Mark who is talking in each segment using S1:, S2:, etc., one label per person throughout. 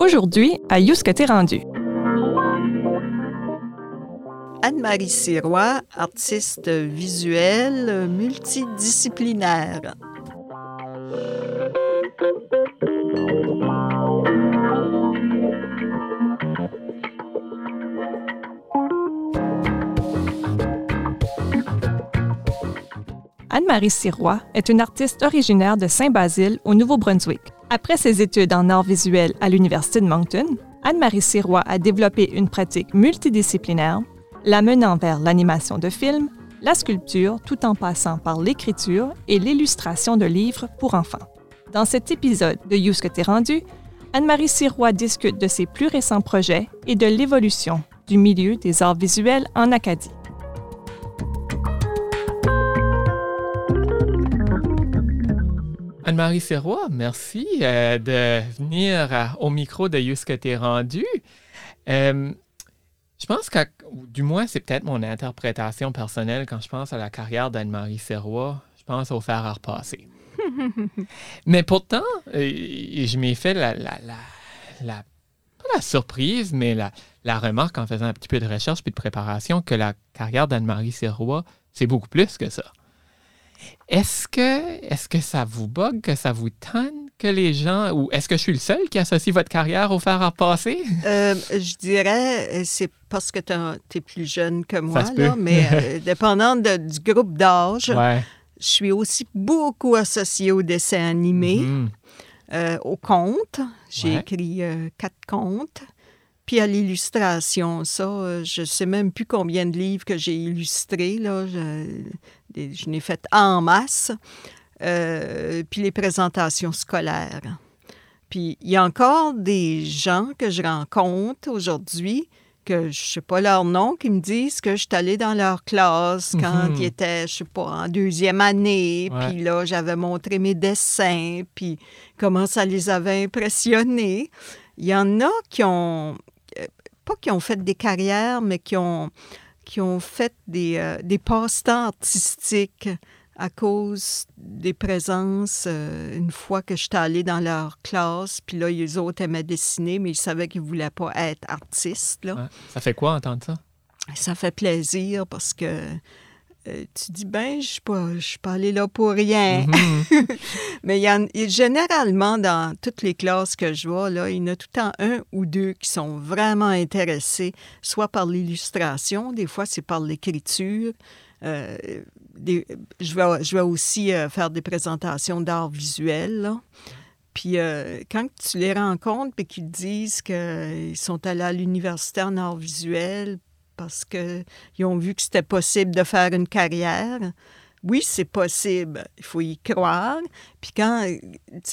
S1: Aujourd'hui, à Youska t'es rendu?
S2: Anne-Marie Sirois, artiste visuelle multidisciplinaire.
S1: Anne-Marie Sirois est une artiste originaire de Saint-Basile, au Nouveau-Brunswick. Après ses études en arts visuels à l'Université de Moncton, Anne-Marie Sirois a développé une pratique multidisciplinaire, la menant vers l'animation de films, la sculpture, tout en passant par l'écriture et l'illustration de livres pour enfants. Dans cet épisode de You que t'es rendu, Anne-Marie Sirois discute de ses plus récents projets et de l'évolution du milieu des arts visuels en Acadie.
S3: Anne-Marie Serrois, merci euh, de venir euh, au micro de You que t'es rendu. Euh, je pense que, du moins, c'est peut-être mon interprétation personnelle quand je pense à la carrière d'Anne-Marie Serrois. Je pense au fer à repasser. mais pourtant, je m'ai fait la, la, la, pas la surprise, mais la, la remarque en faisant un petit peu de recherche puis de préparation que la carrière d'Anne-Marie Serrois, c'est beaucoup plus que ça. Est-ce que, est que ça vous bug, que ça vous tonne que les gens, ou est-ce que je suis le seul qui associe votre carrière au fer à passer?
S2: Euh, je dirais, c'est parce que tu es plus jeune que moi, là, mais euh, dépendant du groupe d'âge, je suis aussi beaucoup associée au dessin animé, euh, au conte. J'ai écrit quatre contes. Puis à l'illustration, ça, je ne sais même plus combien de livres que j'ai illustrés. Là. Je, n'ai fait en masse. Euh, puis les présentations scolaires. Puis il y a encore des gens que je rencontre aujourd'hui que je ne sais pas leur nom, qui me disent que je suis allée dans leur classe quand mhm. ils étaient, je sais pas, en deuxième année. Puis là, j'avais montré mes dessins, puis comment ça les avait impressionnés. Il y en a qui ont, euh, pas qui ont fait des carrières, mais qui ont qui ont fait des, euh, des passe-temps artistiques à cause des présences. Euh, une fois que j'étais allée dans leur classe, puis là, les autres aimaient dessiner, mais ils savaient qu'ils ne voulaient pas être artistes. Là.
S3: Ça fait quoi entendre ça?
S2: Ça fait plaisir parce que euh, tu dis, ben, je ne suis pas allée là pour rien. Mm-hmm. Mais il y a, généralement, dans toutes les classes que je vois, là, il y en a tout le temps un ou deux qui sont vraiment intéressés, soit par l'illustration, des fois c'est par l'écriture. Euh, je, vais, je vais aussi euh, faire des présentations d'art visuel. Puis quand tu les rencontres et qu'ils disent qu'ils sont allés à l'université en art visuel parce qu'ils ont vu que c'était possible de faire une carrière. Oui, c'est possible. Il faut y croire. Puis quand,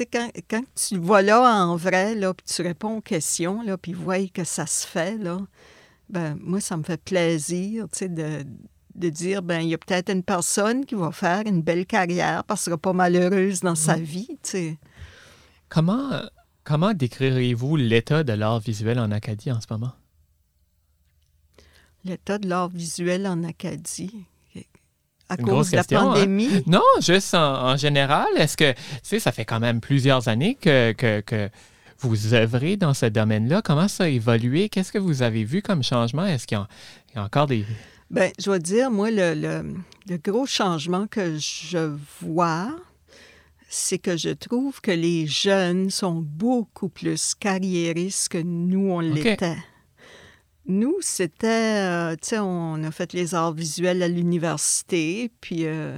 S2: quand, quand tu vas là en vrai, là, puis tu réponds aux questions, là, puis vois que ça se fait, là, ben, moi, ça me fait plaisir de, de dire, ben il y a peut-être une personne qui va faire une belle carrière parce qu'elle sera pas malheureuse dans sa mmh. vie.
S3: Comment, comment décrirez-vous l'état de l'art visuel en Acadie en ce moment?
S2: L'état de l'art visuel en Acadie à cause de la hein? pandémie?
S3: Non, juste en, général. Est-ce que, tu sais, ça fait quand même plusieurs années que, que, vous œuvrez dans ce domaine-là. Comment ça a évolué? Qu'est-ce que vous avez vu comme changement? Est-ce qu'il y, a encore des...
S2: Bien, je dois dire, moi, le, le, gros changement que je vois, c'est que je trouve que les jeunes sont beaucoup plus carriéristes que nous, on l'était. Nous, c'était, euh, tu sais, on a fait les arts visuels à l'université, puis euh,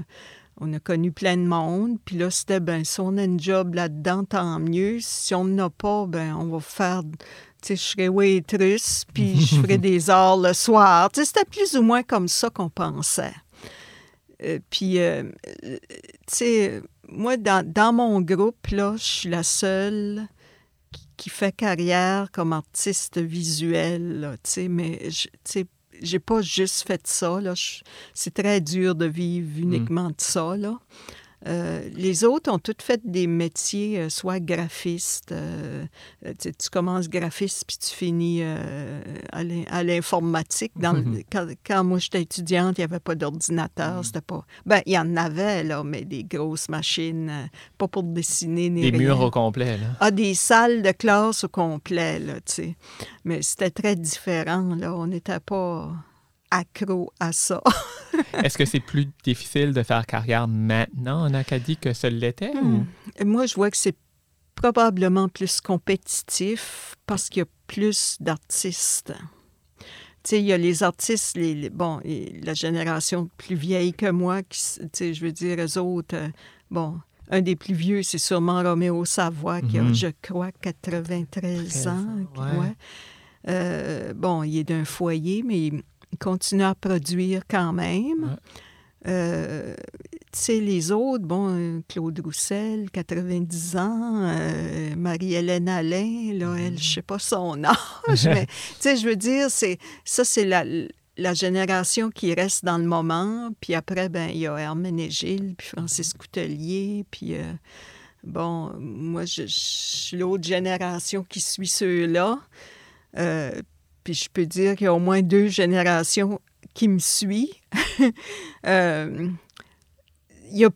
S2: on a connu plein de monde. Puis là, c'était, ben, si on a un job là-dedans, tant mieux. Si on n'en a pas, ben, on va faire, tu sais, je serais waitress, puis je ferais des arts le soir. Tu sais, c'était plus ou moins comme ça qu'on pensait. Euh, puis, tu sais, moi, dans, dans, mon groupe, là, je suis la seule qui fait carrière comme artiste visuel, tu sais, mais je j'ai pas juste fait ça, là. C'est très dur de vivre hmm. uniquement de ça, là. Euh, les autres ont toutes fait des métiers, euh, soit graphistes. Euh, tu, commences graphiste puis tu finis à l'informatique. Mhm. quand, moi j'étais étudiante, il n'y avait pas d'ordinateur. Mhm. C'était pas. Ben, il y en avait, là, mais des grosses machines, pas pour dessiner ni
S3: Des murs au complet, là.
S2: Ah, des salles de classe au complet, là, tu sais. Mais c'était très différent, là. On n'était pas accro à ça.
S3: Est-ce que c'est plus difficile de faire carrière maintenant en Acadie que ce l'était? Hmm.
S2: Moi, je vois que c'est probablement plus compétitif parce qu'il y a plus d'artistes. Tu sais, il y a les artistes, les, bon, la génération plus vieille que moi, qui, tu sais, je veux dire, eux autres, euh, bon, un des plus vieux, c'est sûrement Roméo Savoie, qui a, mhm. je crois, 93 ans. Euh, bon, il est d'un foyer, mais continue à produire quand même. Euh, tu sais, les autres, bon, Claude Roussel, 90 ans, euh, Marie-Hélène Alain, là, elle, je sais pas son âge, mais, tu sais, je veux dire, c'est ça, c'est la, la génération qui reste dans le moment. Puis après, ben il y a Hermène Gilles, puis Francis Coutelier, puis... Euh, bon, moi, je, suis l'autre génération qui suit ceux-là. Puis je peux dire qu'il y a au moins deux générations qui me suivent. Euh, il,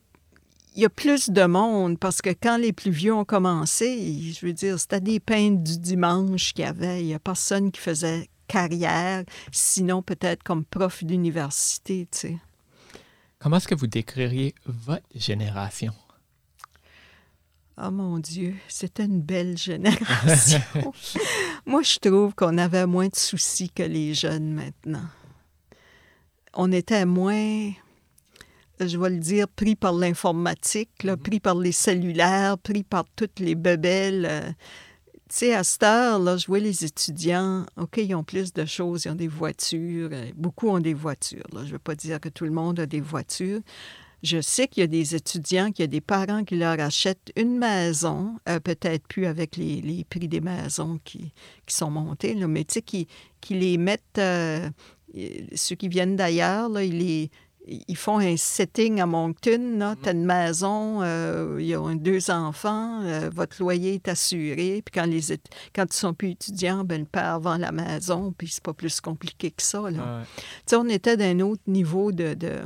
S2: y a, plus de monde parce que quand les plus vieux ont commencé, je veux dire, c'était des peintres du dimanche qu'il y avait. Il n'y a personne qui faisait carrière, sinon peut-être comme prof d'université.
S3: Comment est-ce que vous décririez votre génération?
S2: Oh mon Dieu, c'était une belle génération. Moi, je trouve qu'on avait moins de soucis que les jeunes maintenant. On était moins, je vais le dire, pris par l'informatique, mm-hmm. pris par les cellulaires, pris par toutes les bebelles. Euh. tu sais, à cette heure, là, je vois les étudiants, OK, ils ont plus de choses, ils ont des voitures, euh, beaucoup ont des voitures. Je ne veux pas dire que tout le monde a des voitures, je sais qu'il y a des étudiants, qu'il y a des parents qui leur achètent une maison, euh, peut-être plus avec les, prix des maisons qui, sont montés, mais tu sais, qui, qui les mettent, euh, ceux qui viennent d'ailleurs, ils, ils font un setting à Moncton. Tu as une maison, euh, ils ont deux enfants, votre loyer est assuré. Puis quand, les, quand ils sont plus étudiants, ben, le père vend la maison, puis c'est pas plus compliqué que ça. Là. On était d'un autre niveau de de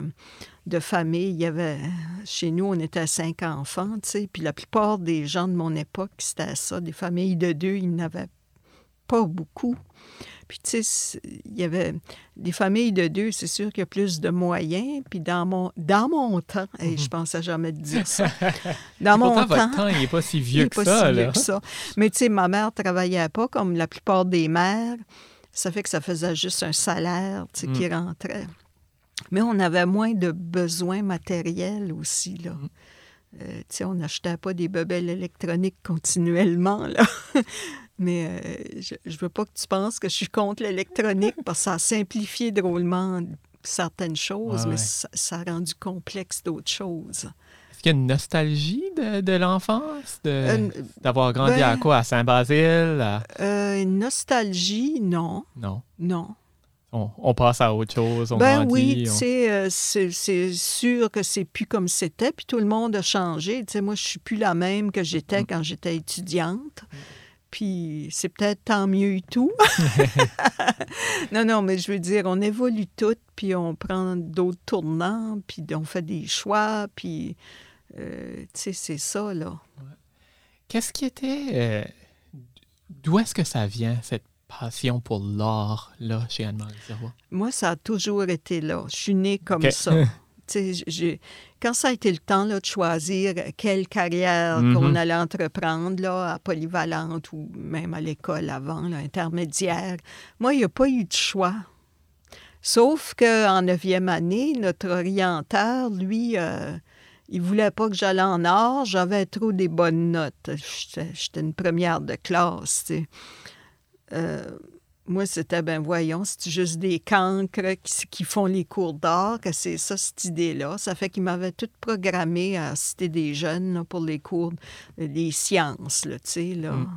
S2: famille. Il y avait, chez nous, on était cinq enfants, tu sais, puis la plupart des gens de mon époque, c'était ça. Des familles de deux, ils n'avaient pas beaucoup. Puis, tu sais, il y avait des familles de deux, c'est sûr qu'il y a plus de moyens. Puis, dans mon, dans mon temps, et je mhm. pensais jamais te dire ça.
S3: Dans mon temps, votre temps, il n'est pas si vieux, que, ça, si que ça.
S2: Mais, tu sais, ma mère travaillait pas comme la plupart des mères. Ça fait que ça faisait juste un salaire, tu sais, qui mm. rentrait. Mais on avait moins de besoins matériels aussi, là. Mm. Euh, on n'achetait pas des bebelles électroniques continuellement, là. Mais euh, je ne veux pas que tu penses que je suis contre l'électronique parce que ça a simplifié drôlement certaines choses, mais Ça, a rendu complexe d'autres choses.
S3: Est-ce qu'il y a une nostalgie de, l'enfance, euh, d'avoir grandi à ben quoi? À Saint-Basile?
S2: une nostalgie, non.
S3: Non.
S2: Non
S3: on, passe à autre chose. On
S2: ben oui, euh, c'est sûr que c'est plus comme c'était, puis tout le monde a changé. sais, moi, je suis plus la même que j'étais mm. quand j'étais étudiante. Puis c'est peut-être tant mieux et tout. non, non, mais je veux dire, on évolue toutes, puis on prend d'autres tournants, puis on fait des choix, puis euh, tu sais, c'est ça, là.
S3: Qu'est-ce qui était... Euh, d'où est-ce que ça vient, cette passion pour l'art, là, chez Anne-Marie
S2: Moi, ça a toujours été là. Je suis née comme ça. quand ça a été le temps là, de choisir quelle carrière mm-hmm. qu'on allait entreprendre là, à polyvalente ou même à l'école avant, là, intermédiaire, moi, il n'y a pas eu de choix. Sauf qu'en neuvième année, notre orienteur, lui, euh, il voulait pas que j'aille en art. J'avais trop des bonnes notes. J'étais une première de classe. sais. Euh, moi, c'était, ben voyons, c'est juste des cancres qui, font les cours d'art, que c'est ça, cette idée-là. Ça fait qu'ils m'avaient tout programmé à Cité des jeunes pour les cours des sciences, tu sais, là. Mm.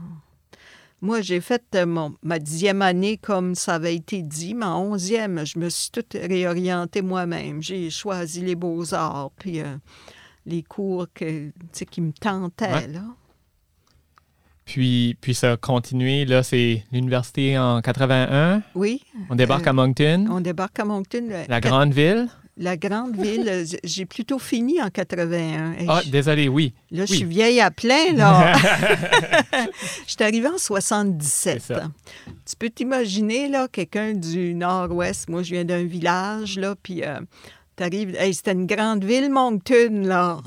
S2: Moi, j'ai fait euh, mon, ma dixième année comme ça avait été dit, ma onzième, je me suis toute réorientée moi-même. J'ai choisi les beaux-arts, puis... Euh, les cours que, qui me tentaient. Là.
S3: Puis, puis ça a continué. Là, c'est l'université en 81.
S2: Oui.
S3: On débarque à Moncton.
S2: On débarque à Moncton.
S3: La grande ville.
S2: La grande ville, j'ai plutôt fini en 81.
S3: Ah, désolé, oui.
S2: Là, je suis vieille à plein, là. je suis arrivée en 77. Tu peux t'imaginer, là, quelqu'un du nord-ouest. Moi, je viens d'un village, là, puis euh, tu arrives. c'était une grande ville, Moncton, là.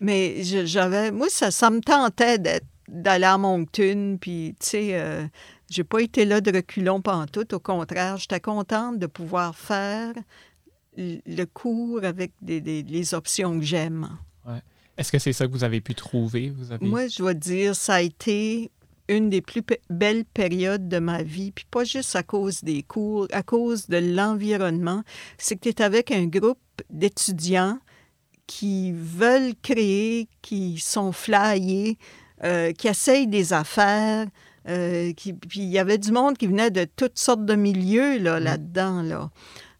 S2: Mais j'avais. Moi, ça, ça me tentait d'aller à Moncton, puis, tu sais. Euh, j'ai pas été là de reculons pantoute. Au contraire, j'étais contente de pouvoir faire le cours avec des, les options que j'aime.
S3: Est-ce que c'est ça que vous avez pu trouver? Vous avez...
S2: Moi, je dois dire, ça a été une des plus belles périodes de ma vie, puis pas juste à cause des cours, à cause de l'environnement. C'est que tu es avec un groupe d'étudiants qui veulent créer, qui sont flyés, euh, qui essayent des affaires. Euh, puis il y avait du monde qui venait de toutes sortes de milieux là, mmh. là-dedans. Là.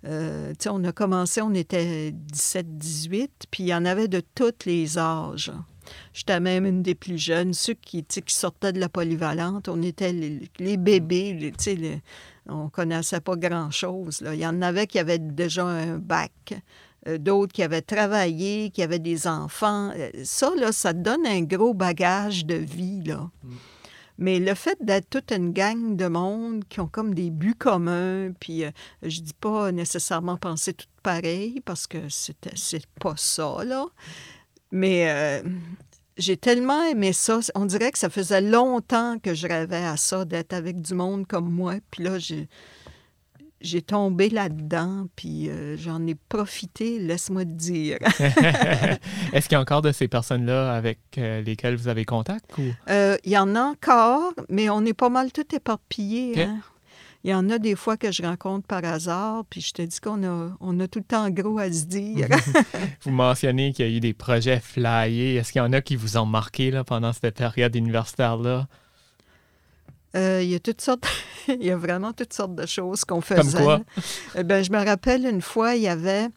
S2: Euh, on a commencé, on était 17-18, puis il y en avait de tous les âges. J'étais même une des plus jeunes, ceux qui, qui sortaient de la polyvalente. On était les, bébés, les, on connaissait pas grand-chose. Il y en avait qui avaient déjà un bac, d'autres qui avaient travaillé, qui avaient des enfants. Euh, ça, là, ça donne un gros bagage de vie. Là. Mais le fait d'être toute une gang de monde qui ont comme des buts communs, puis euh, je dis pas nécessairement penser tout pareil, parce que c'est pas ça, là. Mais euh, j'ai tellement aimé ça. On dirait que ça faisait longtemps que je rêvais à ça, d'être avec du monde comme moi. Puis là, j'ai j'ai tombé là-dedans, puis euh, j'en ai profité, laisse-moi te dire.
S3: Est-ce qu'il y a encore de ces personnes-là avec euh, lesquelles vous avez contact? Ou...
S2: Euh, il y en a encore, mais on est pas mal tout éparpillés. Hein. Il y en a des fois que je rencontre par hasard, puis je te dis qu'on a, on a tout le temps gros à se dire.
S3: vous mentionnez qu'il y a eu des projets flyés. Est-ce qu'il y en a qui vous ont marqué là, pendant cette période universitaire-là?
S2: Il y a toutes sortes... il y a vraiment toutes sortes de choses qu'on faisait.
S3: Comme quoi?
S2: Eh ben, je me rappelle une fois, il y avait,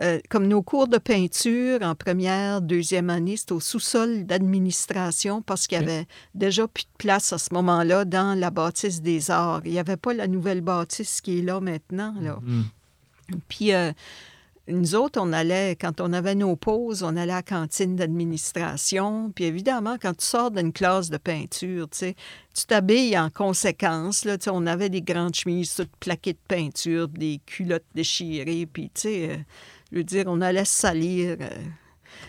S2: euh, comme nos cours de peinture en première, deuxième année, c'était au sous-sol d'administration parce qu'il y avait déjà plus de place à ce moment-là dans la bâtisse des arts. Il n'y avait pas la nouvelle bâtisse qui est là maintenant. Là. Mm-hmm. Puis, euh, nous autres, on allait, quand on avait nos pauses, on allait à la cantine d'administration. Puis évidemment, quand tu sors d'une classe de peinture, tu sais, tu t'habilles en conséquence. Là, on avait des grandes chemises toutes plaquées de peinture, des culottes déchirées. Puis, tu sais, euh, je veux dire, on allait salir. Euh,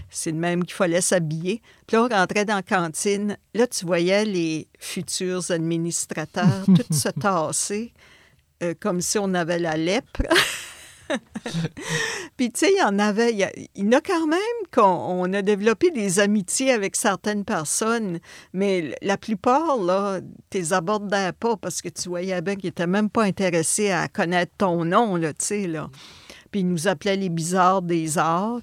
S2: c'est le même qu'il fallait s'habiller. Puis là, on rentrait dans la cantine. Là, tu voyais les futurs administrateurs tous se tasser euh, comme si on avait la lèpre. Puis, tu sais, il y en avait, il y, en a quand même qu'on a développé des amitiés avec certaines personnes, mais la plupart, là, tu les abordais pas parce que tu voyais bien qu'ils n'étaient même pas intéressés à connaître ton nom, là, tu sais, là. Puis, ils nous appelaient les bizarres des arts.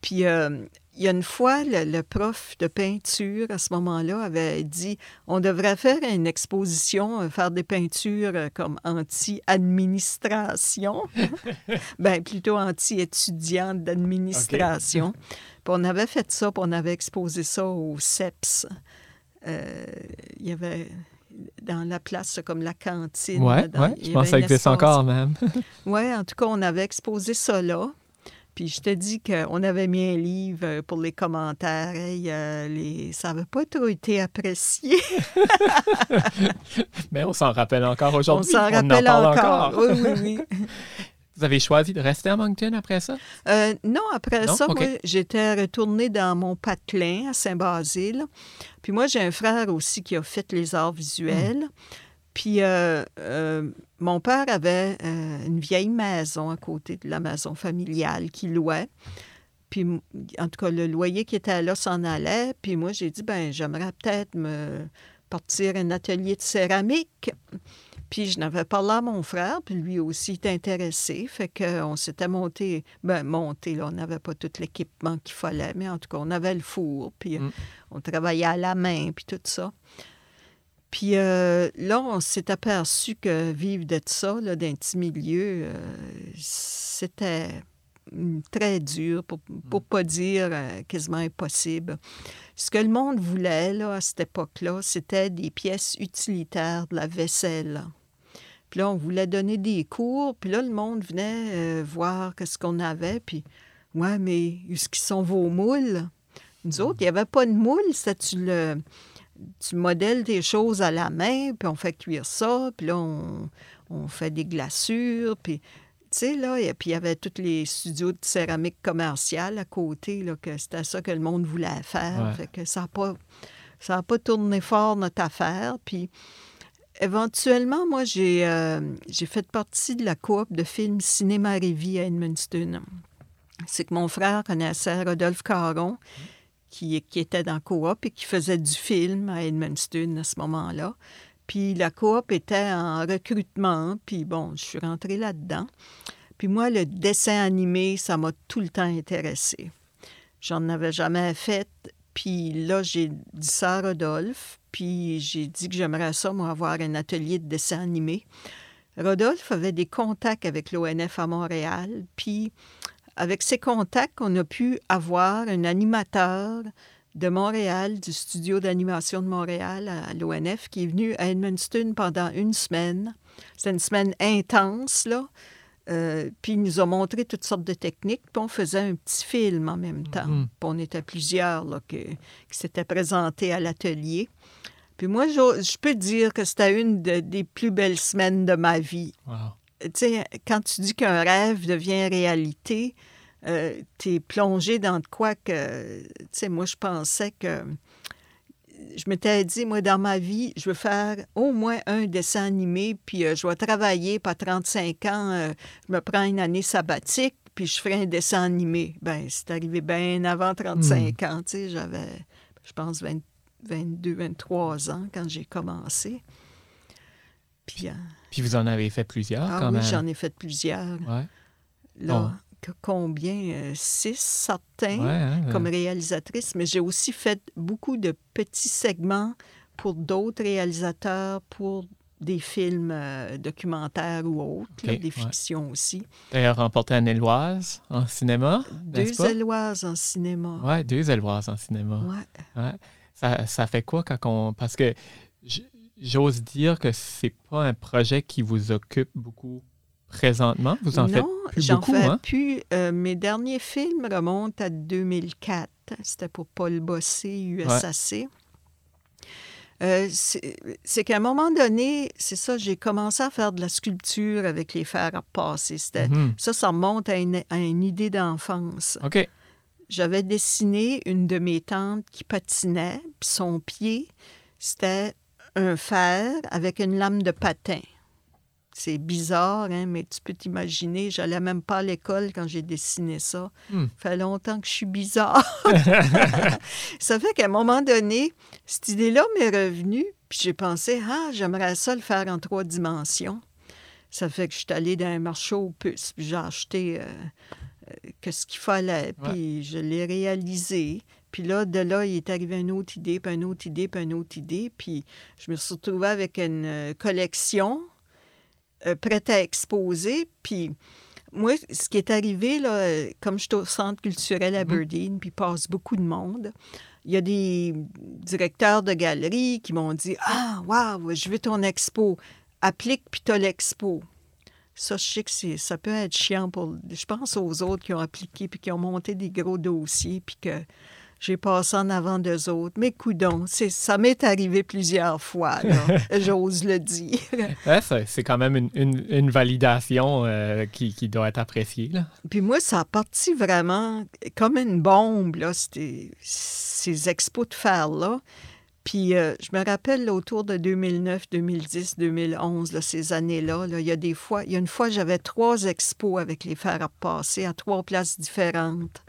S2: Puis, euh, il y a une fois, le, prof de peinture à ce moment-là avait dit on devrait faire une exposition, euh, faire des peintures euh, comme anti-administration, ben plutôt anti-étudiant d'administration. Puis on avait fait ça, puis on avait exposé ça au CEPS. Euh, il y avait dans la place comme la cantine.
S3: Oui, ouais, je pense que ça existe encore même.
S2: oui, en tout cas, on avait exposé ça là. Puis je te dis qu'on avait mis un livre euh, pour les commentaires. et euh, les... Ça n'avait pas trop été apprécié.
S3: Mais on s'en rappelle encore aujourd'hui.
S2: On s'en rappelle encore. Oui, oui, oui.
S3: Vous avez choisi de rester à Moncton après ça?
S2: Euh, non, après ça, moi, j'étais retournée dans mon patelin à Saint-Basile. Puis moi, j'ai un frère aussi qui a fait les arts visuels. Puis euh, euh, mon père avait euh, une vieille maison à côté de la maison familiale qu'il louait. Puis, en tout cas, le loyer qui était là s'en allait. Puis moi, j'ai dit, ben j'aimerais peut-être me partir un atelier de céramique. Puis je n'avais pas là mon frère, puis lui aussi était intéressé. Fait qu'on s'était monté, ben monté, là, on n'avait pas tout l'équipement qu'il fallait, mais en tout cas, on avait le four, puis mm. on travaillait à la main, puis tout ça. Puis euh, là, on s'est aperçu que vivre de ça, d'un petit milieu, euh, c'était très dur, pour ne mm. pas dire euh, quasiment impossible. Ce que le monde voulait là, à cette époque-là, c'était des pièces utilitaires, de la vaisselle. Puis là, on voulait donner des cours, puis là, le monde venait voir ce qu'on avait, puis ouais, mais où sont vos moules? Nous mm. autres, il n'y avait pas de moules, c'était le tu modèles des choses à la main, puis on fait cuire ça, puis là, on, on fait des glaçures, puis tu sais, là, et puis il y avait tous les studios de céramique commerciale à côté, là, que c'était ça que le monde voulait faire. Fait que ça n'a pas, ça pas tourné fort notre affaire. Puis éventuellement, moi, j'ai, euh, j'ai fait partie de la coop de films Cinéma Révy à Edmundston. C'est que mon frère connaissait Rodolphe Caron, qui, était dans coop et qui faisait du film à Edmundston à ce moment-là. Puis la coop était en recrutement, puis bon, je suis rentrée là-dedans. Puis moi, le dessin animé, ça m'a tout le temps intéressé. J'en avais jamais fait. Puis là, j'ai dit ça à Rodolphe, puis j'ai dit que j'aimerais ça, moi, avoir un atelier de dessin animé. Rodolphe avait des contacts avec l'ONF à Montréal, puis avec ces contacts, on a pu avoir un animateur de Montréal, du studio d'animation de Montréal à l'ONF, qui est venu à Edmundston pendant une semaine. C'était une semaine intense, là. Euh, puis il nous a montré toutes sortes de techniques, puis on faisait un petit film en même temps. Mm-hmm. Puis on était plusieurs là, qui s'étaient présentés à l'atelier. Puis moi, je, peux dire que c'était une des plus belles semaines de ma vie. Sais, quand tu dis qu'un rêve devient réalité, euh, tu es plongé dans de quoi que, tu sais, moi, je pensais que, je m'étais dit, moi, dans ma vie, je veux faire au moins un dessin animé, puis euh, je vais travailler, pas 35 ans, euh, je me prends une année sabbatique, puis je ferai un dessin animé. Ben, c'est arrivé bien avant 35 hmm. ans, tu sais, j'avais, je pense, 22, 23 ans quand j'ai commencé.
S3: Puis, puis vous en avez fait plusieurs,
S2: ah,
S3: quand
S2: oui, j'en ai fait plusieurs.
S3: Ouais.
S2: Là, combien? Euh, six, certains, hein, comme réalisatrice, mais j'ai aussi fait beaucoup de petits segments pour d'autres réalisateurs, pour des films euh, documentaires ou autres, des fictions aussi.
S3: D'ailleurs, remporté un Éloise en cinéma.
S2: Deux Éloises en cinéma.
S3: Oui, deux Éloises en cinéma. Ouais. Ça, ça, fait quoi quand on. Parce que j'ose dire que c'est pas un projet qui vous occupe beaucoup présentement? Vous en faites plus
S2: j'en
S3: fais
S2: hein? plus. Euh, mes derniers films remontent à 2004. C'était pour Paul Bossé, USAC. Euh, c'est qu'à un moment donné, c'est ça, j'ai commencé à faire de la sculpture avec les fers à passer. Ça, ça remonte à une, à une idée d'enfance.
S3: OK.
S2: J'avais dessiné une de mes tantes qui patinait, puis son pied, c'était un fer avec une lame de patin. C'est bizarre, hein, mais tu peux t'imaginer, j'allais même pas à l'école quand j'ai dessiné ça. Ça fait longtemps que je suis bizarre. ça fait qu'à un moment donné, cette idée-là m'est revenue, puis j'ai pensé, ah, j'aimerais ça le faire en trois dimensions. Ça fait que je suis allée dans un marché aux puces, puis j'ai acheté euh, ce qu'il fallait, puis je l'ai réalisé. Puis là, de là, il est arrivé une autre idée, puis une autre idée, puis une autre idée. Puis je me suis retrouvée avec une euh, collection euh, prête à exposer. Puis moi, ce qui est arrivé, là, comme je suis au centre culturel à mhm. puis puis passe beaucoup de monde, il y a des directeurs de galeries qui m'ont dit Ah, waouh, je veux ton expo. Applique, puis tu l'expo. Ça, je sais que ça peut être chiant pour. Je pense aux autres qui ont appliqué, puis qui ont monté des gros dossiers, puis que j'ai passé en avant d'eux autres. Mais coudons, ça m'est arrivé plusieurs fois, j'ose le dire.
S3: c'est quand même une, validation euh, qui, doit être appréciée. Là.
S2: Puis moi, ça a parti vraiment comme une bombe, là, ces expos de fer-là. Puis euh, je me rappelle autour de 2009, 2010, 2011, ces années-là, il y a des fois, il y a une fois, j'avais trois expos avec les fers à passer à trois places différentes.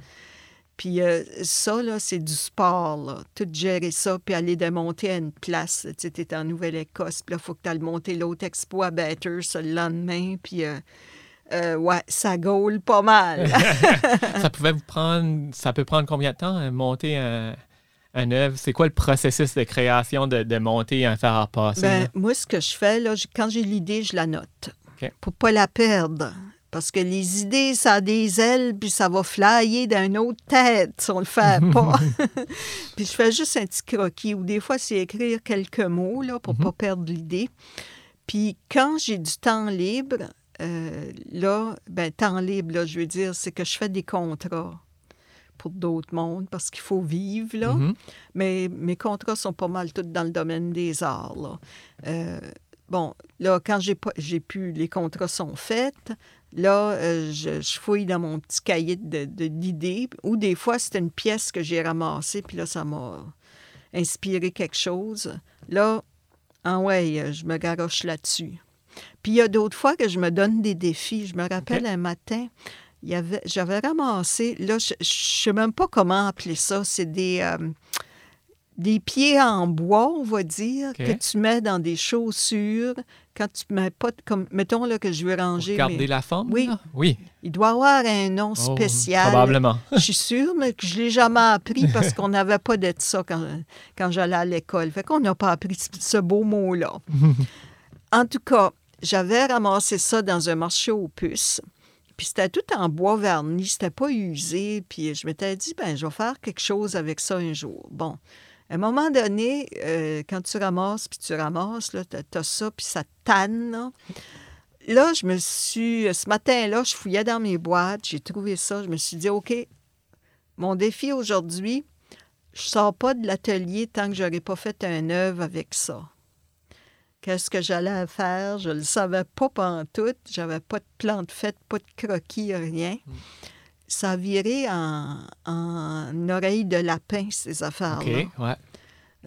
S2: Puis euh, ça, là, c'est du sport, là. Tout gérer ça, puis aller démonter à une place. Tu sais, en Nouvelle-Écosse, puis là, il faut que tu ailles monter l'autre expo à Bathurst le lendemain, puis... Euh, euh, ouais, ça gaule pas mal.
S3: ça pouvait vous prendre... Ça peut prendre combien de temps, monter un, un œuvre? C'est quoi le processus de création de, monter un fer à passer?
S2: Ben, moi, ce que je fais, là, quand j'ai l'idée, je la note. Pour pas la perdre. Parce que les idées, ça a des ailes, puis ça va flyer d'une autre tête si on le fait pas. puis je fais juste un petit croquis, ou des fois, c'est écrire quelques mots là, pour ne pas perdre l'idée. Puis quand j'ai du temps libre, euh, là, ben, temps libre, là, je veux dire, c'est que je fais des contrats pour d'autres mondes parce qu'il faut vivre, là. Mm-hmm. Mais mes contrats sont pas mal tous dans le domaine des arts, là. Euh, bon, là, quand j'ai, j'ai pu, les contrats sont faits, là, euh, je, fouille dans mon petit cahier de, d'idées, ou des fois, c'est une pièce que j'ai ramassée, puis là, ça m'a inspiré quelque chose. Là, ah ouais, euh, je me garoche là-dessus. Puis il y a d'autres fois que je me donne des défis. Je me rappelle un matin, j'avais ramassé, là, je ne sais même pas comment appeler ça, c'est des, euh, des pieds en bois, on va dire, que tu mets dans des chaussures quand tu mets pas, comme, mettons là que je vais ranger.
S3: Pour garder la forme?
S2: Oui.
S3: Oui.
S2: Il doit avoir un nom oh, spécial.
S3: probablement.
S2: je suis sûre, mais que je ne l'ai jamais appris parce qu'on n'avait pas de ça quand, quand j'allais à l'école. Fait qu'on n'a pas appris ce beau mot-là. en tout cas, j'avais ramassé ça dans un marché aux puces. Puis c'était tout en bois verni, c'était pas usé. Puis je m'étais dit, ben je vais faire quelque chose avec ça un jour. Bon, à un moment donné, euh, quand tu ramasses, puis tu ramasses, là, t'as, ça, puis ça tanne. Là. je me suis... Ce matin-là, je fouillais dans mes boîtes, j'ai trouvé ça. Je me suis dit, OK, mon défi aujourd'hui, je sors pas de l'atelier tant que j'aurais pas fait un œuvre avec ça. Qu'est-ce que j'allais faire? Je ne le savais pas pendant tout. J'avais pas de plante faite, pas de croquis, rien. Mm. Ça a viré en, en oreille de lapin, ces affaires-là.
S3: OK, ouais.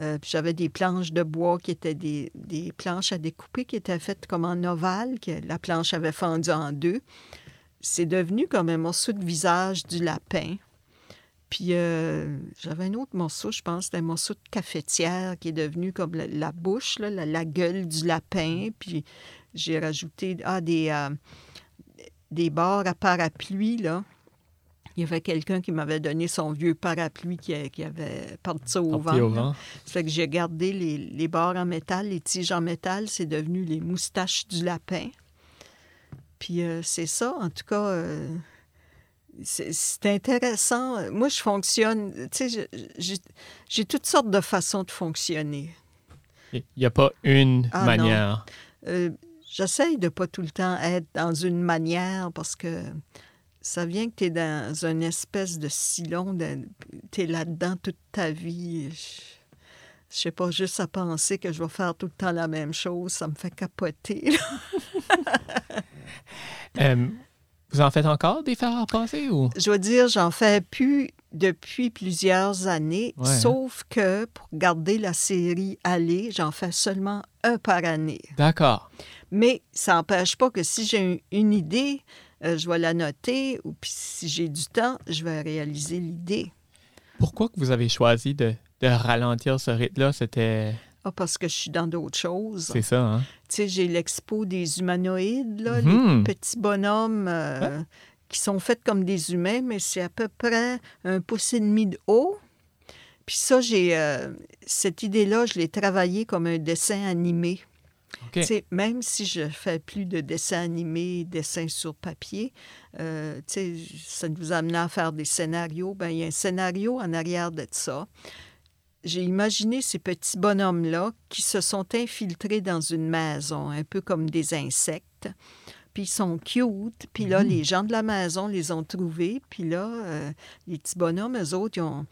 S2: Euh, j'avais des planches de bois qui étaient des, des, planches à découper qui étaient faites comme en ovale, que la planche avait fendu en deux. C'est devenu comme un morceau de visage du lapin. Puis euh, j'avais un autre morceau, je pense, c'était un morceau de cafetière qui est devenu comme la, bouche, là, la, gueule du lapin. Puis j'ai rajouté ah, des, euh, des barres à parapluie, là. Il y avait quelqu'un qui m'avait donné son vieux parapluie qui, avait parti au vent. Ça fait que j'ai gardé les, les barres en métal, les tiges en métal, c'est devenu les moustaches du lapin. Puis euh, c'est ça, en tout cas, euh, c'est intéressant. Moi, je fonctionne, tu sais, j'ai toutes sortes de façons de fonctionner.
S3: Il n'y a pas une ah, manière.
S2: Euh, J'essaye de pas tout le temps être dans une manière parce que ça vient que tu es dans une espèce de silon, tu es là-dedans toute ta vie. Je sais pas, juste à penser que je vais faire tout le temps la même chose, ça me fait capoter.
S3: Euh, vous en faites encore des fers à passer ou?
S2: Je veux dire, j'en fais plus depuis plusieurs années, hein. sauf que pour garder la série aller, j'en fais seulement un par année.
S3: D'accord.
S2: Mais ça n'empêche pas que si j'ai une idée, euh, je vais la noter, ou puis si j'ai du temps, je vais réaliser l'idée.
S3: Pourquoi que vous avez choisi de, ralentir ce rythme-là? C'était...
S2: Ah, parce que je suis dans d'autres choses.
S3: C'est ça, hein?
S2: Tu sais, j'ai l'expo des humanoïdes, là, les mhm. petits bonhommes euh, qui sont faits comme des humains, mais c'est à peu près un pouce et demi de haut. Puis ça, j'ai... Euh, cette idée-là, je l'ai travaillée comme un dessin animé. Même si je fais plus de dessins animés, dessins sur papier, euh, ça nous amené à faire des scénarios. Ben, il y a un scénario en arrière de ça. J'ai imaginé ces petits bonhommes-là qui se sont infiltrés dans une maison, un peu comme des insectes puis ils sont cute. Puis là, les mmh. gens de la maison les ont trouvés. Puis là, euh, les petits bonhommes, eux autres, ils ont,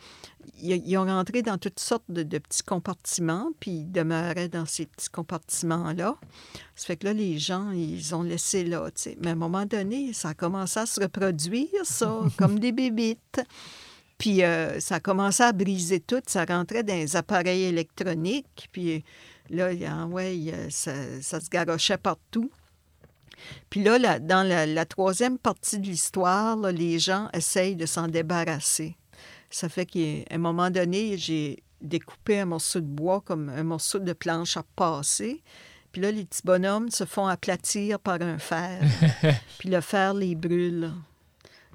S2: ils, ont rentré dans toutes sortes de, petits compartiments, puis ils demeuraient dans ces petits compartiments-là. Ça fait que là, les gens, ils ont laissé là, tu sais. Mais à un moment donné, ça a commencé à se reproduire, ça, comme des bébites. Puis euh, ça a commencé à briser tout. Ça rentrait dans les appareils électroniques. Puis là, ouais, ça, ça se garochait partout. Puis là, dans la, troisième partie de l'histoire, les gens essayent de s'en débarrasser. Ça fait qu'à un moment donné, j'ai découpé un morceau de bois comme un morceau de planche à passer. Puis là, les petits bonhommes se font aplatir par un fer. puis le fer les brûle.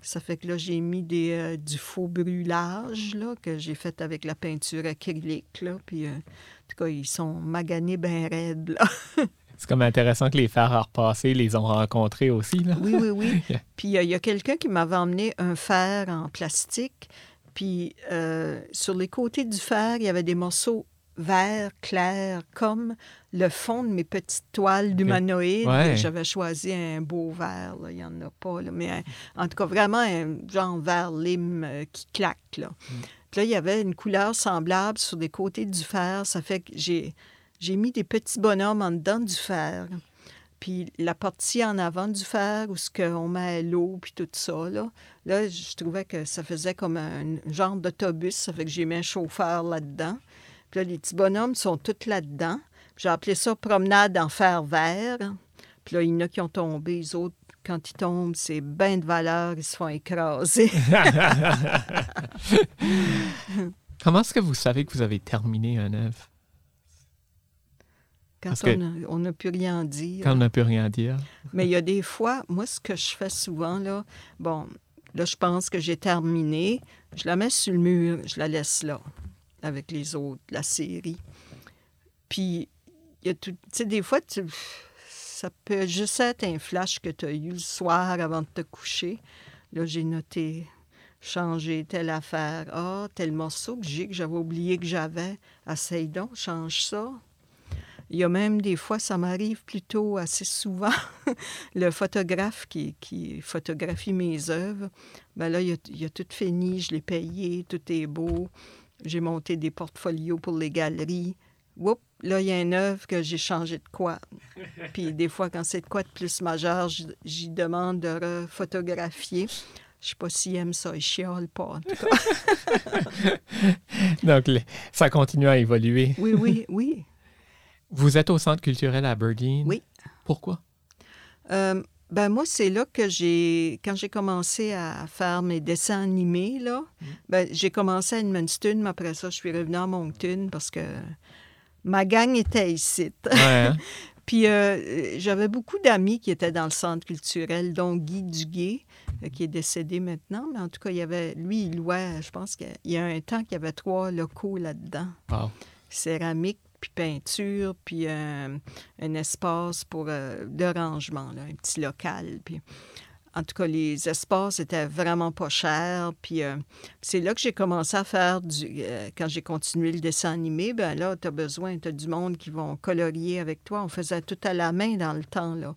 S2: Ça fait que là, j'ai mis des, euh, du faux brûlage là, que j'ai fait avec la peinture acrylique. Là, puis, euh, en tout cas, ils sont maganés bien raides. Là.
S3: C'est comme intéressant que les fers à repasser les ont rencontrés aussi. Là.
S2: Oui, oui, oui. Puis il y a quelqu'un qui m'avait emmené un fer en plastique. Puis euh, sur les côtés du fer, il y avait des morceaux vert clair, comme le fond de mes petites toiles d'humanoïdes. J'avais choisi un beau vert, il n'y en a pas, mais en tout cas, vraiment un genre vert lime euh, qui claque. Là. Mm. Puis là, il y avait une couleur semblable sur des côtés du fer. Ça fait que j'ai, j'ai mis des petits bonhommes en dedans du fer. Puis la partie en avant du fer, où ce qu'on met l'eau, puis tout ça, là, là, je trouvais que ça faisait comme un genre d'autobus. Ça fait que j'ai mis un chauffeur là-dedans. Puis là, les petits bonhommes sont tous là-dedans. J'ai appelé ça promenade en fer vert. Puis là, il y en a qui ont tombé. Les autres, quand ils tombent, c'est bien de valeur, ils se font écraser.
S3: Comment est-ce que vous savez que vous avez terminé un œuvre?
S2: Quand on n'a plus rien à dire.
S3: Quand on n'a plus rien à dire.
S2: Mais il y a des fois, moi, ce que je fais souvent, là, bon, là, je pense que j'ai terminé. Je la mets sur le mur, je la laisse là avec les autres, la série. Puis, il y a tout. Tu sais, des fois, ça peut juste être un flash que tu as eu le soir avant de te coucher. Là, j'ai noté changer telle affaire. Ah, tel morceau que j'ai, que j'avais oublié que j'avais. Essaye donc, change ça. Il y a même des fois, ça m'arrive plutôt assez souvent, le photographe qui, qui, photographie mes œuvres, ben là, il a, il a tout fini, je l'ai payé, tout est beau. J'ai monté des portfolios pour les galeries. Oups, là, il y a une œuvre que j'ai changé de quoi. Puis des fois, quand c'est de quoi de plus majeur, j'y demande de photographier. Je sais pas s'il aime ça, il chiale pas, en tout cas.
S3: Donc, ça continue à évoluer.
S2: oui, oui, oui.
S3: Vous êtes au Centre culturel à Aberdeen?
S2: Oui.
S3: Pourquoi?
S2: Euh, ben moi, c'est là que j'ai, quand j'ai commencé à faire mes dessins animés, là, mm. ben, j'ai commencé à Edmundston, mais après ça, je suis revenue à Moncton parce que ma gang était ici.
S3: Hein?
S2: Puis euh, j'avais beaucoup d'amis qui étaient dans le centre culturel, dont Guy Duguay, euh, qui est décédé maintenant, mais en tout cas, il y avait, lui, il louait, je pense qu'il y a un temps qu'il y avait trois locaux là-dedans. Céramique, peinture, puis un, espace pour euh, de rangement, un petit local. En tout cas, les espaces étaient vraiment pas chers. Puis euh, c'est là que j'ai commencé à faire du. Euh, quand j'ai continué le dessin animé, ben là, tu as besoin, tu as du monde qui vont colorier avec toi. On faisait tout à la main dans le temps, là.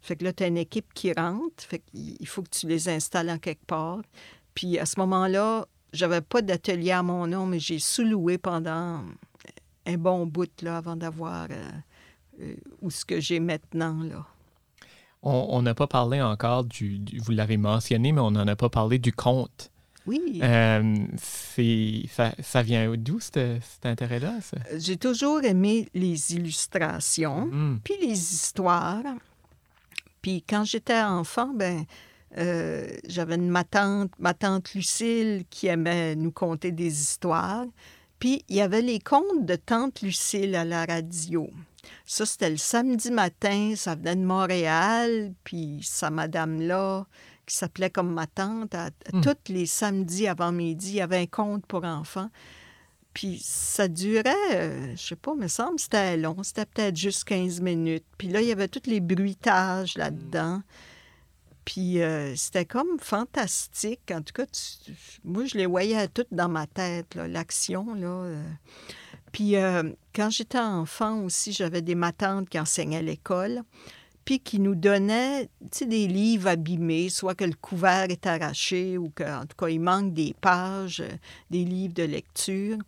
S2: Fait que là, tu as une équipe qui rentre. Fait qu'il faut que tu les installes en quelque part. Puis à ce moment-là, j'avais pas d'atelier à mon nom, mais j'ai sous-loué pendant un bon bout là, avant d'avoir euh, euh, où ce que j'ai maintenant. Là.
S3: On n'a pas parlé encore du, Vous l'avez mentionné, mais on n'en a pas parlé du conte.
S2: Oui.
S3: Euh, ça, ça, vient d'où cet, intérêt-là?
S2: J'ai toujours aimé les illustrations,
S3: mm.
S2: puis les histoires. Puis quand j'étais enfant, ben j'avais ma tante, ma tante Lucille qui aimait nous conter des histoires. Puis il y avait les contes de Tante Lucille à la radio. Ça, c'était le samedi matin, ça venait de Montréal, puis sa madame-là, qui s'appelait comme ma tante, à, hmm. tous les samedis avant midi, il y avait un conte pour enfants. Puis ça durait, euh, je sais pas, me semble c'était long, c'était peut-être juste 15 minutes. Puis là, il y avait tous les bruitages là-dedans. Puis euh, c'était comme fantastique. En tout cas, moi, je les voyais toutes dans ma tête, l'action. Là, euh. Puis euh, quand j'étais enfant aussi, j'avais des matantes qui enseignaient à l'école, puis qui nous donnaient des livres abîmés, soit que le couvert est arraché ou qu'en tout cas, il manque des pages, des livres de lecture.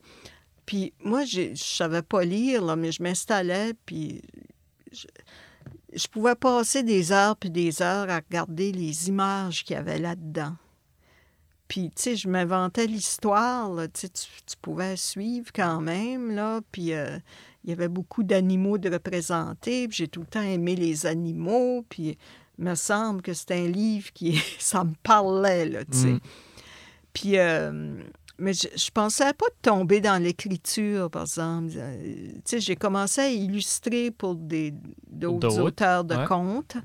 S2: Puis moi, je ne savais pas lire, mais je m'installais, puis pouvais passer des heures puis des heures à regarder les images qu'il y avait là-dedans. Puis, tu sais, je m'inventais l'histoire, tu, tu pouvais suivre quand même, là, puis euh, il y avait beaucoup d'animaux de représenter, puis j'ai tout le temps aimé les animaux, puis il me semble que c'est un livre qui, ça me parlait, là, tu sais. Mm. Puis, euh, mais je, ne pensais pas tomber dans l'écriture, par exemple. Euh, tu sais, j'ai commencé à illustrer pour d'autres auteurs de contes.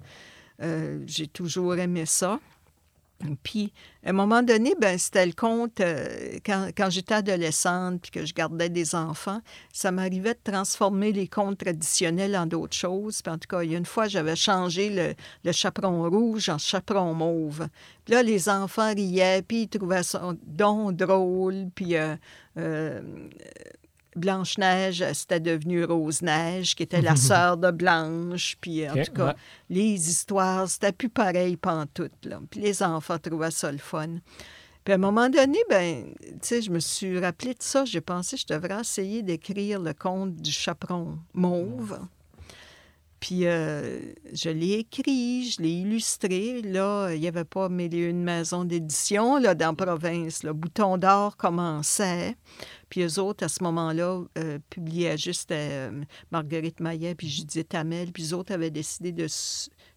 S2: Euh, j'ai toujours aimé ça. Puis, à un moment donné, ben, c'était le conte, euh, quand, j'étais adolescente puis que je gardais des enfants, ça m'arrivait de transformer les contes traditionnels en d'autres choses. Puis en tout cas, il y a une fois, j'avais changé le, chaperon rouge en chaperon mauve. Puis là, les enfants riaient, puis ils trouvaient ça donc drôle. Puis euh, euh, Blanche-Neige, c'était devenu Rose-Neige, qui était la sœur de Blanche. Puis, en tout cas, les histoires, c'était plus pareil pantoute. Là. Puis les enfants trouvaient ça le fun. Puis à un moment donné, ben, tu sais, je me suis rappelé de ça. J'ai pensé que je devrais essayer d'écrire le conte du chaperon mauve. Puis euh, je l'ai écrit, je l'ai illustré. Là, il n'y avait pas mille une maison d'édition là, dans la province. Le Bouton d'or commençait. Puis eux autres, à ce moment-là, euh, publiaient juste euh, Marguerite Maillet puis Judith Hamel. Puis eux autres avaient décidé de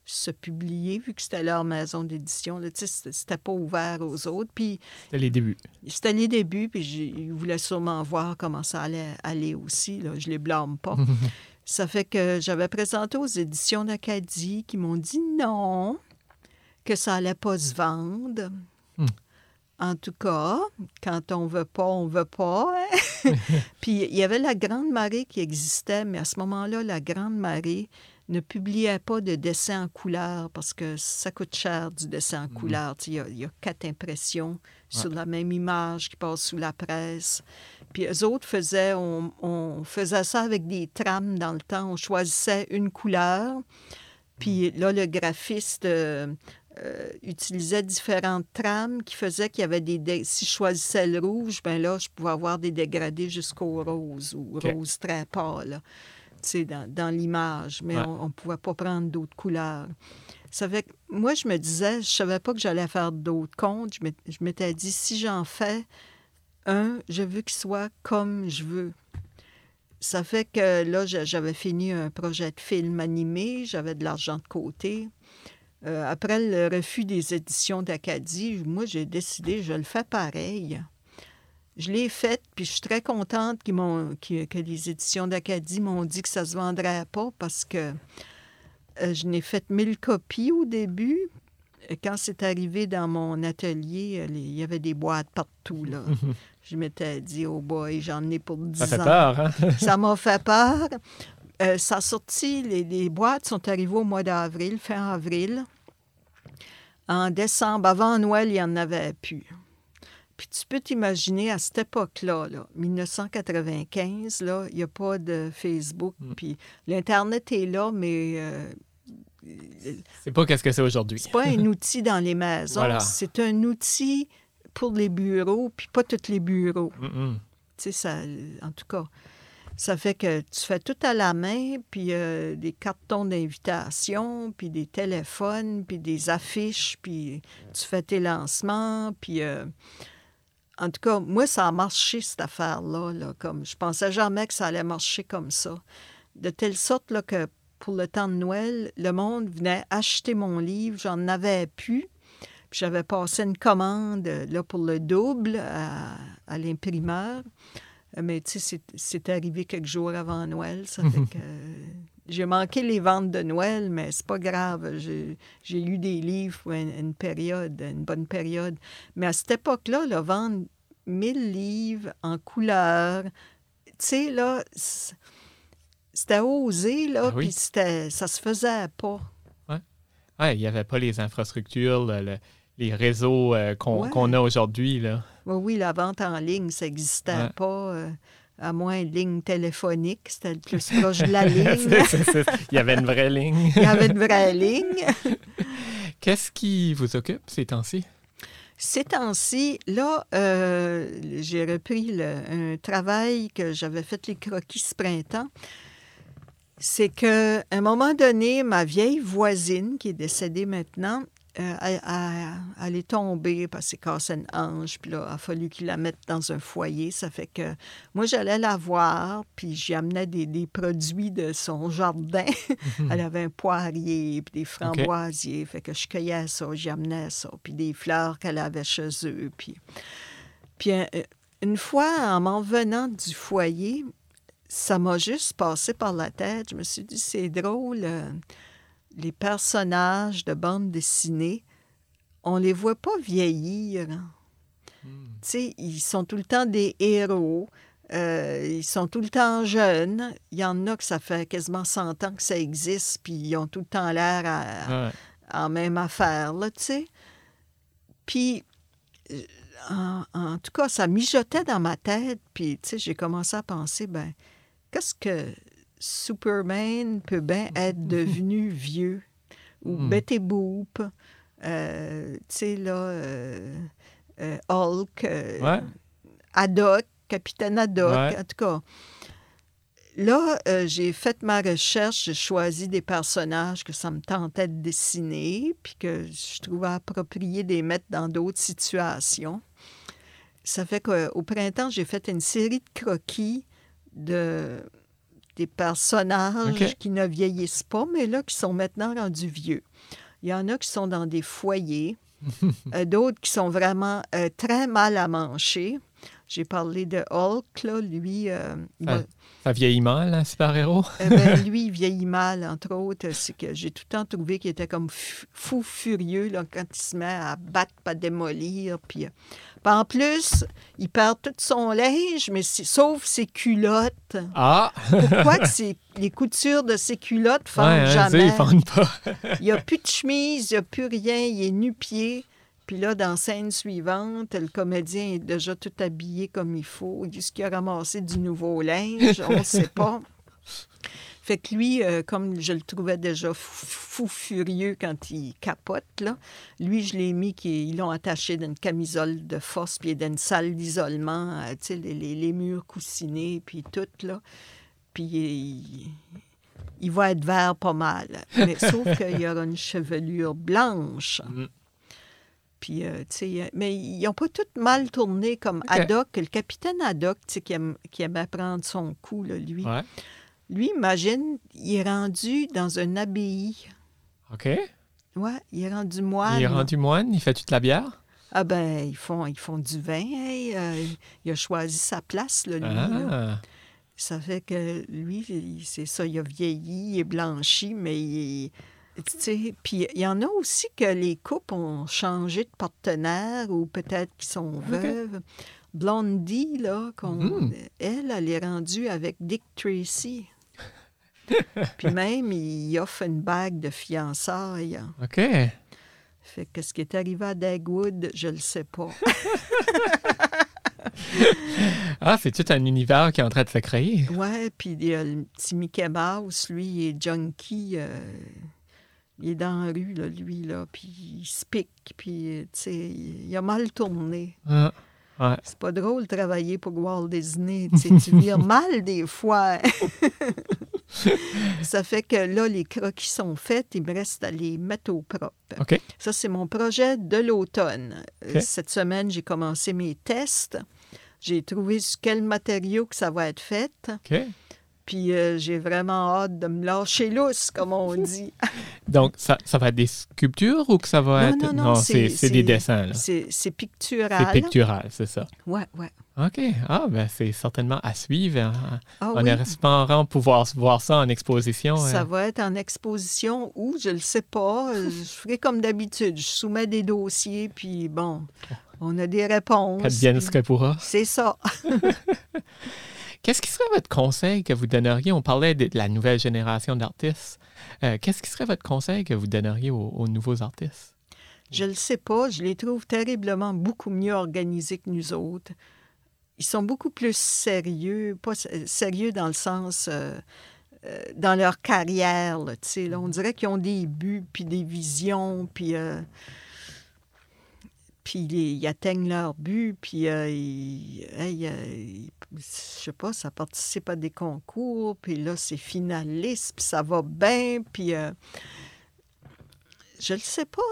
S2: se publier, vu que c'était leur maison d'édition. C'était pas ouvert aux autres. Puis
S3: c'était les débuts.
S2: C'était les débuts, puis ils voulaient sûrement voir comment ça allait aller aussi. Là. Je les blâme pas. Ça fait que j'avais présenté aux éditions d'Acadie qui m'ont dit non, que ça allait pas se vendre. Hmm. En tout cas, quand on veut pas, on veut pas. Hein. Puis il y avait la Grande Marée qui existait, mais à ce moment-là, la Grande Marée ne publiait pas de dessin en couleur parce que ça coûte cher du dessin en hmm. couleur. Il y, a, quatre impressions sur la même image qui passe sous la presse. Puis eux autres faisaient, on, faisait ça avec des trames dans le temps. On choisissait une couleur. Puis là, le graphiste euh, euh, utilisait différentes trames qui faisaient qu'il y avait des... Si je choisissais le rouge, ben là, je pouvais avoir des dégradés jusqu'au rose ou rose très pâle, dans, dans l'image. Mais on ne pouvait pas prendre d'autres couleurs. Ça fait moi, je me disais, je savais pas que j'allais faire d'autres comptes. Je m'étais dit, si j'en fais un, je veux qu'il soit comme je veux. Ça fait que là, j'avais fini un projet de film animé, j'avais de l'argent de côté. Euh, après le refus des éditions d'Acadie, moi, j'ai décidé, je le fais pareil. Je l'ai fait, puis je suis très contente que les éditions d'Acadie m'ont dit que ça ne se vendrait pas parce que euh, je n'ai fait mille copies au début, quand c'est arrivé dans mon atelier, euh, il y avait des boîtes partout. Là. je m'étais dit, oh boy, j'en ai pour 10 ans.
S3: Ça fait peur, hein?
S2: ça m'a fait peur. Euh, ça a sorti, les, boîtes sont arrivées au mois d'avril, fin avril. En décembre, avant Noël, il n'y en avait plus. Puis tu peux t'imaginer, à cette époque-là, là, 1995, là, il n'y a pas de Facebook. Mm. Puis l'Internet est là, mais euh,
S3: c'est pas qu'est-ce que c'est aujourd'hui.
S2: C'est pas un outil dans les maisons. C'est un outil pour les bureaux, puis pas tous les bureaux. Tu sais, ça, en tout cas, ça fait que tu fais tout à la main, puis euh, des cartons d'invitation, puis des téléphones, puis des affiches, puis tu fais tes lancements, puis... Euh, en tout cas, moi, ça a marché, cette affaire-là. Là, comme, je pensais jamais que ça allait marcher comme ça. De telle sorte là, que pour le temps de Noël, le monde venait acheter mon livre, j'en avais. Puis j'avais passé une commande là, pour le double à, l'imprimeur. Mais tu sais, c'est arrivé quelques jours avant Noël. Ça fait que j'ai manqué les ventes de Noël, mais c'est pas grave. J'ai lu des livres pour une, période, une bonne période. Mais à cette époque-là, là, vendre 1000 livres en couleur, tu sais, là, c'était osé, là, ah puis ça se faisait pas.
S3: Oui, il n'y avait pas les infrastructures, les réseaux euh, qu'on a aujourd'hui, là.
S2: Oui, oui, la vente en ligne, ça n'existait pas. Euh, à moins une ligne téléphonique, c'était le plus proche de la ligne.
S3: Il y avait une vraie ligne.
S2: il y avait une vraie ligne.
S3: Qu'est-ce qui vous occupe ces temps-ci?
S2: Ces temps-ci, là, euh, j'ai repris un travail que j'avais fait les croquis ce printemps c'est qu'à un moment donné, ma vieille voisine, qui est décédée maintenant, euh, elle, est tombée parce qu'elle cassé une hanche, puis là, il a fallu qu'il la mette dans un foyer. Ça fait que moi, j'allais la voir, puis j'y amenais des, produits de son jardin. elle avait un poirier, puis des framboisiers. Fait que je cueillais ça, j'y amenais ça, puis des fleurs qu'elle avait chez eux. Puis, puis euh, une fois, en m'en venant du foyer, ça m'a juste passé par la tête. Je me suis dit, c'est drôle, euh, les personnages de bande dessinée on les voit pas vieillir. Hmm. Tu sais, ils sont tout le temps des héros. Euh, ils sont tout le temps jeunes. Il y en a que ça fait quasiment 100 ans que ça existe, puis ils ont tout le temps l'air en même affaire, là, tu sais. Puis, euh, en, tout cas, ça mijotait dans ma tête, puis, tu sais, j'ai commencé à penser, ben, qu'est-ce que Superman peut bien être devenu vieux? Ou hmm. Betty Boop, euh, tu sais, là, Hulk, Haddock, Capitaine Haddock, en tout cas. Là, euh, j'ai fait ma recherche, j'ai choisi des personnages que ça me tentait de dessiner, puis que je trouvais approprié de les mettre dans d'autres situations. Ça fait qu'au printemps, j'ai fait une série de croquis de des personnages qui ne vieillissent pas, mais là, qui sont maintenant rendus vieux. Il y en a qui sont dans des foyers, euh, d'autres qui sont vraiment euh, très mal à manger. J'ai parlé de Hulk, là, lui. Euh,
S3: ça, vieillit mal, un super-héros?
S2: Eh ben, lui, il vieillit mal, entre autres. C'est que j'ai tout le temps trouvé qu'il était comme fou furieux là, quand il se met à battre, à démolir. Puis, euh, en plus, il perd tout son linge, mais sauf ses culottes.
S3: Ah!
S2: Pourquoi que les coutures de ses culottes fondent ouais, hein, jamais? Ils
S3: pas.
S2: il n'y a plus de chemise, il n'y a plus rien, il est nu-pied. Puis là, dans la scène suivante, le comédien est déjà tout habillé comme il faut. Est-ce qu'il a ramassé du nouveau linge? On ne sait pas. Fait que lui, euh, comme je le trouvais déjà fou, furieux quand il capote, là, lui, je l'ai mis, ils l'ont attaché d'une camisole de force, puis d'une salle d'isolement, euh, tu sais, les, murs coussinés, puis tout, là. Puis il, va être vert pas mal. Mais sauf qu'il y aura une chevelure blanche. Puis, euh, mais ils n'ont pas tout mal tourné comme Haddock. Le capitaine Haddock, qui, aime, qui aimait prendre son coup, lui. Lui, imagine, il est rendu dans un abbaye.
S3: OK.
S2: Ouais, il est rendu moine.
S3: Il est rendu moine, il fait toute la bière?
S2: Ah ben, ils font, ils font du vin. Euh, il a choisi sa place, là, lui. Ah. Ça fait que lui, c'est ça, il a vieilli, il est blanchi, mais il puis il y en a aussi que les couples ont changé de partenaire ou peut-être qu'ils sont veuves. Blondie, là, mm-hmm. elle, elle est rendue avec Dick Tracy. Puis même, il offre une bague de fiançailles.
S3: OK.
S2: Fait que ce qui est arrivé à Dagwood, je le sais pas.
S3: ah, c'est tout un univers qui est en train de se créer.
S2: Ouais, puis il y a le petit Mickey Mouse, lui, il est junkie. Euh, il est dans la rue, là, lui, là, puis il se pique, puis, tu sais, il a mal tourné.
S3: Ah, ouais.
S2: C'est pas drôle de travailler pour Walt Disney. tu vires mal des fois. ça fait que là, les croquis sont faits, il me reste à les mettre au propre. Ça, c'est mon projet de l'automne. Cette semaine, j'ai commencé mes tests. J'ai trouvé sur quel matériau que ça va être fait. Puis euh, j'ai vraiment hâte de me lâcher lousse, comme on dit.
S3: Donc, ça, ça, va être des sculptures ou que ça va être...
S2: Non, non, c'est
S3: des dessins.
S2: C'est pictural.
S3: C'est pictural, c'est ça.
S2: Oui, oui.
S3: OK. Ah, ben c'est certainement à suivre. Hein. Ah, on est espérant pouvoir voir ça en exposition.
S2: Ça hein. va être en exposition ou, je ne le sais pas, je ferai comme d'habitude. Je soumets des dossiers, puis bon, on a des réponses.
S3: Qu'advienne ce qu'elle pourra.
S2: C'est ça.
S3: Qu'est-ce qui serait votre conseil que vous donneriez? On parlait de la nouvelle génération d'artistes. Euh, qu'est-ce qui serait votre conseil que vous donneriez aux, nouveaux artistes?
S2: Je ne le sais pas. Je les trouve terriblement beaucoup mieux organisés que nous autres. Ils sont beaucoup plus sérieux, pas sérieux dans le sens... Euh, euh, dans leur carrière, là, là, on dirait qu'ils ont des buts, puis des visions, puis puis ils, atteignent leur but, puis euh, ils, je sais pas, ça participe à des concours, puis là, c'est finaliste, puis ça va bien, puis euh, je ne sais pas,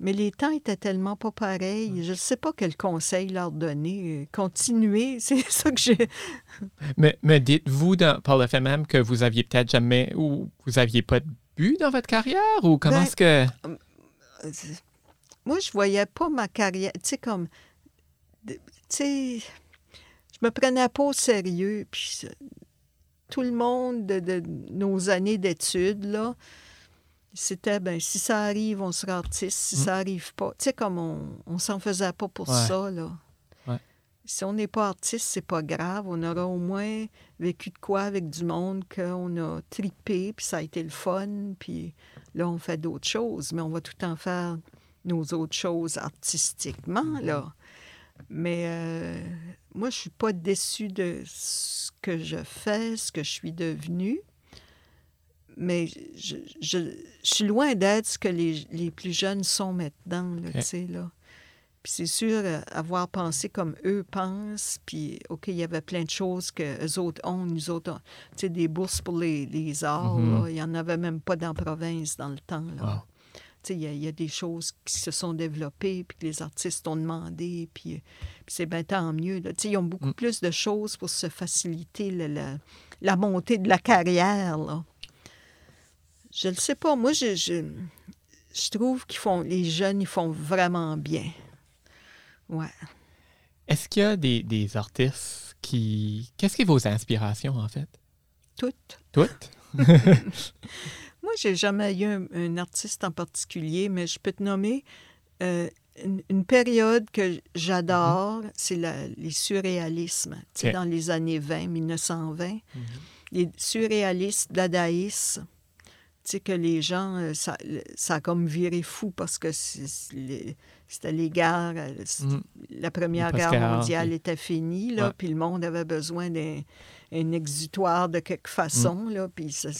S2: mais les temps étaient tellement pas pareils, je ne sais pas quel conseil leur donner. Continuer, c'est ça que j'ai...
S3: mais, mais dites-vous par le fait même que vous aviez peut-être jamais, ou vous aviez pas de but dans votre carrière, ou comment ben, est-ce que...
S2: Moi, je voyais pas ma carrière, tu sais, comme, tu sais, je me prenais pas au sérieux, puis tout le monde de, nos années d'études, là, C'était, ben, si ça arrive, on sera artiste. Si mm. ça arrive pas, tu sais, comme on, on s'en faisait pas pour ça, là. Si on n'est pas artiste, c'est pas grave. On aura au moins vécu de quoi avec du monde qu'on a tripé, puis ça a été le fun, puis là, on fait d'autres choses. Mais on va tout temps faire nos autres choses artistiquement, mm-hmm. là. Mais euh, moi, je suis pas déçue de ce que je fais, ce que je suis devenue. Mais je, je, suis loin d'être ce que les, les, plus jeunes sont maintenant, tu sais, là. Puis c'est sûr, euh, avoir pensé comme eux pensent, puis OK, il y avait plein de choses que eux autres ont, nous autres, tu sais, des bourses pour les, les arts, mm-hmm. il n'y en avait même pas dans la province dans le temps, là. Il y, a des choses qui se sont développées, puis que les artistes ont demandé, puis, c'est bien tant mieux. Ils ont beaucoup mm. plus de choses pour se faciliter la, la, montée de la carrière, là. Je ne sais pas. Moi, je, je, je trouve qu'ils font, les jeunes, ils font vraiment bien. Ouais.
S3: Est-ce qu'il y a des, des artistes qui. Qu'est-ce qui est vos inspirations, en fait?
S2: Toutes.
S3: Toutes?
S2: Moi, j'ai jamais eu un, artiste en particulier, mais je peux te nommer euh, une, période que j'adore, mm-hmm. c'est les surréalismes. Dans les années 20, 1920, mm-hmm. les surréalistes, dadaïstes, tu sais, que les gens, euh, ça, ça a comme viré fou parce que c'était les guerres, euh, mm. la Première Guerre mondiale était finie, là, puis le monde avait besoin d'un exutoire de quelque façon, mm. là, puis ça,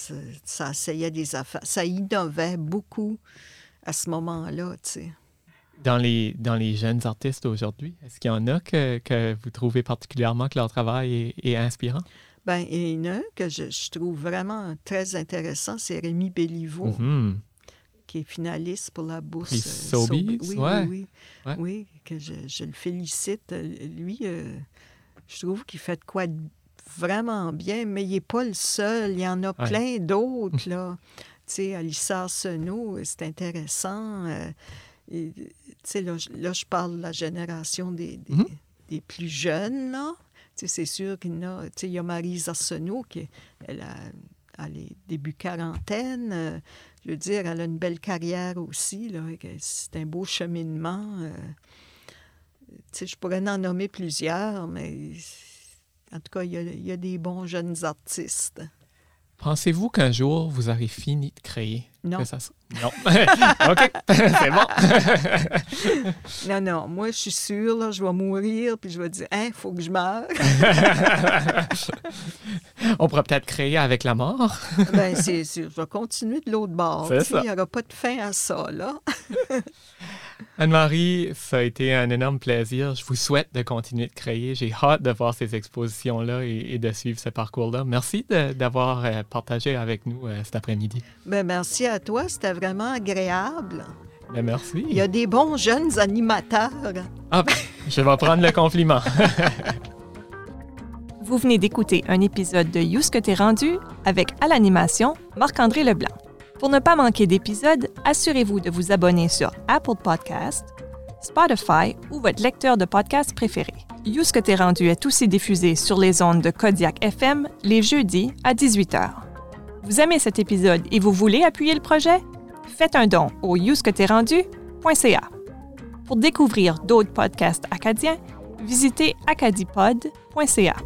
S2: ça, essayait des affaires. Ça innovait beaucoup à ce moment-là, tu sais.
S3: Dans les, dans les jeunes artistes aujourd'hui, est-ce qu'il y en a que, que, vous trouvez particulièrement que leur travail est inspirant?
S2: Ben, il y en a un que je, trouve vraiment très intéressant, c'est Rémi Béliveau, mm-hmm. qui est finaliste pour la bourse.
S3: Euh, Sobeys,
S2: oui,
S3: ouais.
S2: oui, oui, oui, que je, le félicite. Lui, euh, je trouve qu'il fait de quoi vraiment bien, mais il n'est pas le seul. Il y en a plein d'autres, là. tu sais, Alissa Arsenault, c'est intéressant. Euh, tu sais, là, je parle de la génération des, des, mm-hmm. des plus jeunes, là c'est sûr qu'il y a, il y a Marie Arsenault qui elle a, les débuts quarantaine. Euh, je veux dire, elle a une belle carrière aussi. C'est un beau cheminement. Euh, je pourrais en nommer plusieurs, mais en tout cas, il y a des bons jeunes artistes.
S3: Pensez-vous qu'un jour, vous aurez fini de créer?
S2: Non.
S3: Non. OK, c'est bon.
S2: non, non. Moi, je suis sûre, là, je vais mourir, puis je vais dire, hein, il faut que je meure.
S3: On pourrait peut-être créer avec la mort.
S2: Bien, c'est sûr. Je vais continuer de l'autre bord. Il n'y aura pas de fin à ça, là.
S3: Anne-Marie, ça a été un énorme plaisir. Je vous souhaite de continuer de créer. J'ai hâte de voir ces expositions-là et, de suivre ce parcours-là. Merci d'avoir euh, partagé avec nous euh, cet après-midi.
S2: Ben, merci à toi. C'était vraiment agréable.
S3: Ben, merci.
S2: Il y a des bons jeunes animateurs.
S3: Ah, je vais prendre le compliment.
S1: Vous venez d'écouter un épisode de You que t'es rendu avec à l'animation Marc-André Leblanc. Pour ne pas manquer d'épisodes, assurez-vous de vous abonner sur Apple Podcast, Spotify ou votre lecteur de podcast préféré. You ce que t'es rendu est aussi diffusé sur les ondes de Kodiak FM les jeudis à 18h. Vous aimez cet épisode et vous voulez appuyer le projet? Faites un don au rendu.ca. Pour découvrir d'autres podcasts acadiens, visitez acadipod.ca.